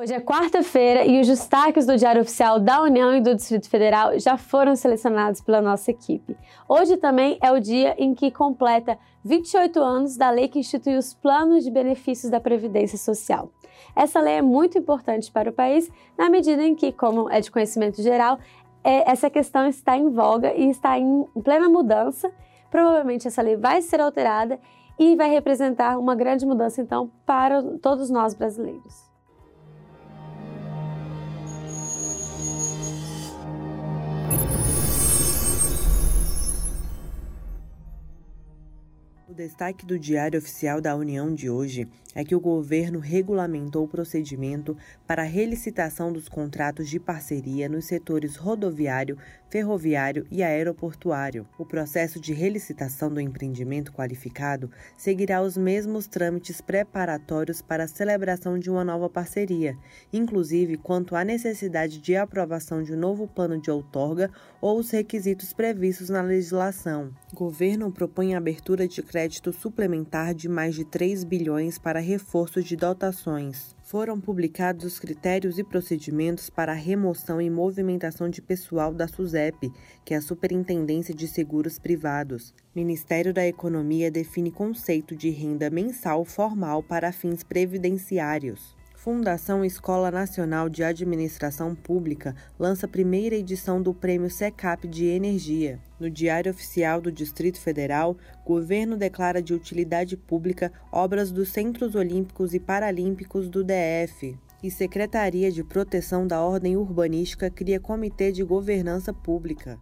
Hoje é quarta-feira e os destaques do Diário Oficial da União e do Distrito Federal já foram selecionados pela nossa equipe. Hoje também é o dia em que completa 28 anos da lei que institui os planos de benefícios da Previdência Social. Essa lei é muito importante para o país na medida em que, como é de conhecimento geral, é, essa questão está em voga e está em plena mudança. Provavelmente essa lei vai ser alterada e vai representar uma grande mudança, então, para todos nós brasileiros. Destaque do Diário Oficial da União de hoje é que o governo regulamentou o procedimento para a relicitação dos contratos de parceria nos setores rodoviário, ferroviário e aeroportuário. O processo de relicitação do empreendimento qualificado seguirá os mesmos trâmites preparatórios para a celebração de uma nova parceria, inclusive quanto à necessidade de aprovação de um novo plano de outorga ou os requisitos previstos na legislação. O governo propõe a abertura de crédito crédito suplementar de mais de 3 bilhões para reforço de dotações. Foram publicados os critérios e procedimentos para a remoção e movimentação de pessoal da SUSEP, que é a Superintendência de Seguros Privados. Ministério da Economia define conceito de renda mensal formal para fins previdenciários. Fundação Escola Nacional de Administração Pública lança a primeira edição do Prêmio SECAP de Energia. No Diário Oficial do Distrito Federal, governo declara de utilidade pública obras dos Centros Olímpicos e Paralímpicos do DF. E Secretaria de Proteção da Ordem Urbanística cria Comitê de Governança Pública.